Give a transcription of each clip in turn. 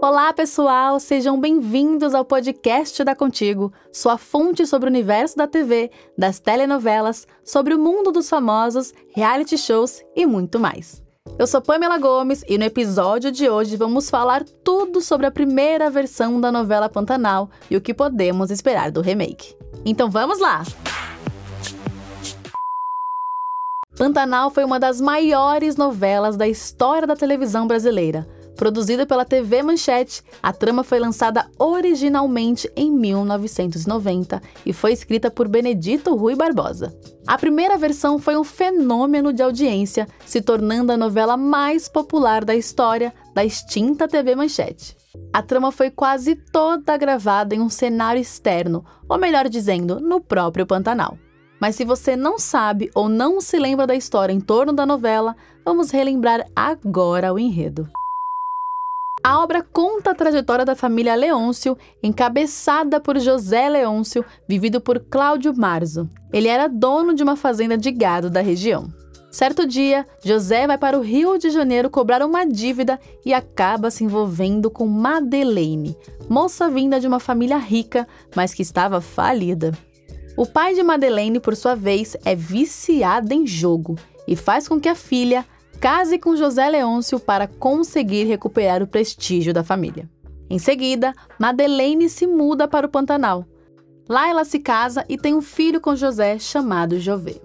Olá, pessoal! Sejam bem-vindos ao podcast da Contigo, sua fonte sobre o universo da TV, das telenovelas, sobre o mundo dos famosos, reality shows e muito mais. Eu sou Pamela Gomes e no episódio de hoje vamos falar tudo sobre a primeira versão da novela Pantanal e o que podemos esperar do remake. Então vamos lá! Pantanal foi uma das maiores novelas da história da televisão brasileira Produzida pela TV Manchete, a trama foi lançada originalmente em 1990 e foi escrita por Benedito Rui Barbosa. A primeira versão foi um fenômeno de audiência, se tornando a novela mais popular da história da extinta TV Manchete. A trama foi quase toda gravada em um cenário externo, ou melhor dizendo, no próprio Pantanal. Mas se você não sabe ou não se lembra da história em torno da novela, vamos relembrar agora o enredo. A obra conta a trajetória da família Leôncio, encabeçada por José Leôncio, vivido por Cláudio Marzo. Ele era dono de uma fazenda de gado da região. Certo dia, José vai para o Rio de Janeiro cobrar uma dívida e acaba se envolvendo com Madeleine, moça vinda de uma família rica, mas que estava falida. O pai de Madeleine, por sua vez, é viciado em jogo e faz com que a filha, case com José Leôncio para conseguir recuperar o prestígio da família. Em seguida, Madeleine se muda para o Pantanal. Lá ela se casa e tem um filho com José chamado Jové.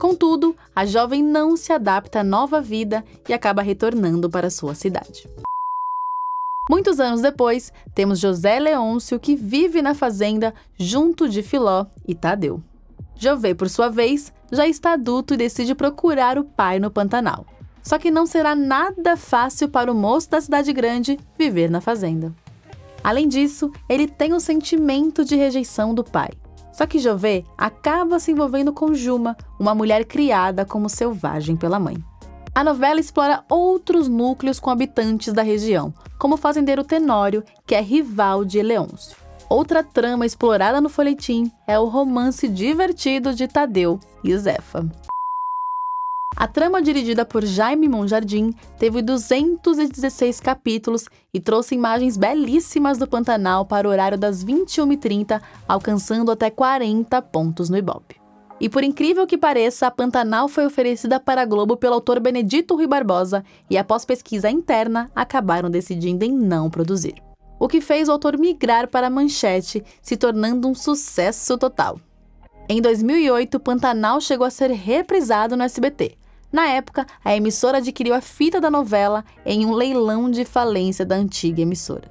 Contudo, a jovem não se adapta à nova vida e acaba retornando para sua cidade. Muitos anos depois, temos José Leôncio que vive na fazenda junto de Filó e Tadeu. Jové, por sua vez, já está adulto e decide procurar o pai no Pantanal. Só que não será nada fácil para o moço da cidade grande viver na fazenda. Além disso, ele tem um sentimento de rejeição do pai. Só que Jové acaba se envolvendo com Juma, uma mulher criada como selvagem pela mãe. A novela explora outros núcleos com habitantes da região, como o fazendeiro Tenório, que é rival de Leôncio. Outra trama explorada no folhetim é o romance divertido de Tadeu e Zefa. A trama dirigida por Jaime Monjardim teve 216 capítulos e trouxe imagens belíssimas do Pantanal para o horário das 21h30, alcançando até 40 pontos no Ibope. E por incrível que pareça, a Pantanal foi oferecida para a Globo pelo autor Benedito Rui Barbosa e, após pesquisa interna, acabaram decidindo em não produzir. O que fez o autor migrar para a Manchete, se tornando um sucesso total. Em 2008, Pantanal chegou a ser reprisado no SBT, na época, a emissora adquiriu a fita da novela em um leilão de falência da antiga emissora.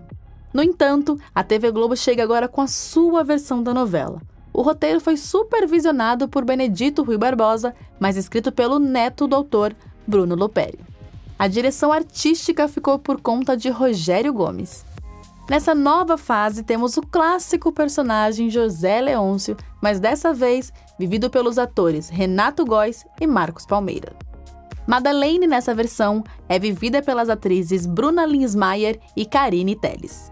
No entanto, a TV Globo chega agora com a sua versão da novela. O roteiro foi supervisionado por Benedito Rui Barbosa, mas escrito pelo neto do autor, Bruno Lopério. A direção artística ficou por conta de Rogério Gomes. Nessa nova fase, temos o clássico personagem José Leôncio, mas dessa vez vivido pelos atores Renato Góes e Marcos Palmeira. Madeleine, nessa versão, é vivida pelas atrizes Bruna Linsmeyer e Karine Telles.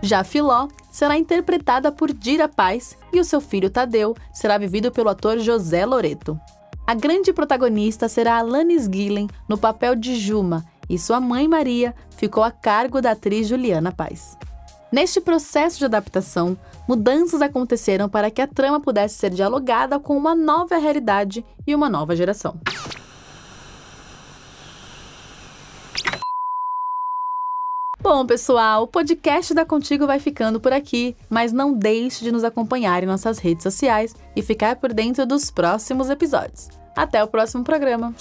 Já Filó será interpretada por Dira Paz e o seu filho Tadeu será vivido pelo ator José Loreto. A grande protagonista será Alanis Gillen no papel de Juma e sua mãe Maria ficou a cargo da atriz Juliana Paz. Neste processo de adaptação, mudanças aconteceram para que a trama pudesse ser dialogada com uma nova realidade e uma nova geração. Bom, pessoal, o podcast da Contigo vai ficando por aqui, mas não deixe de nos acompanhar em nossas redes sociais e ficar por dentro dos próximos episódios. Até o próximo programa!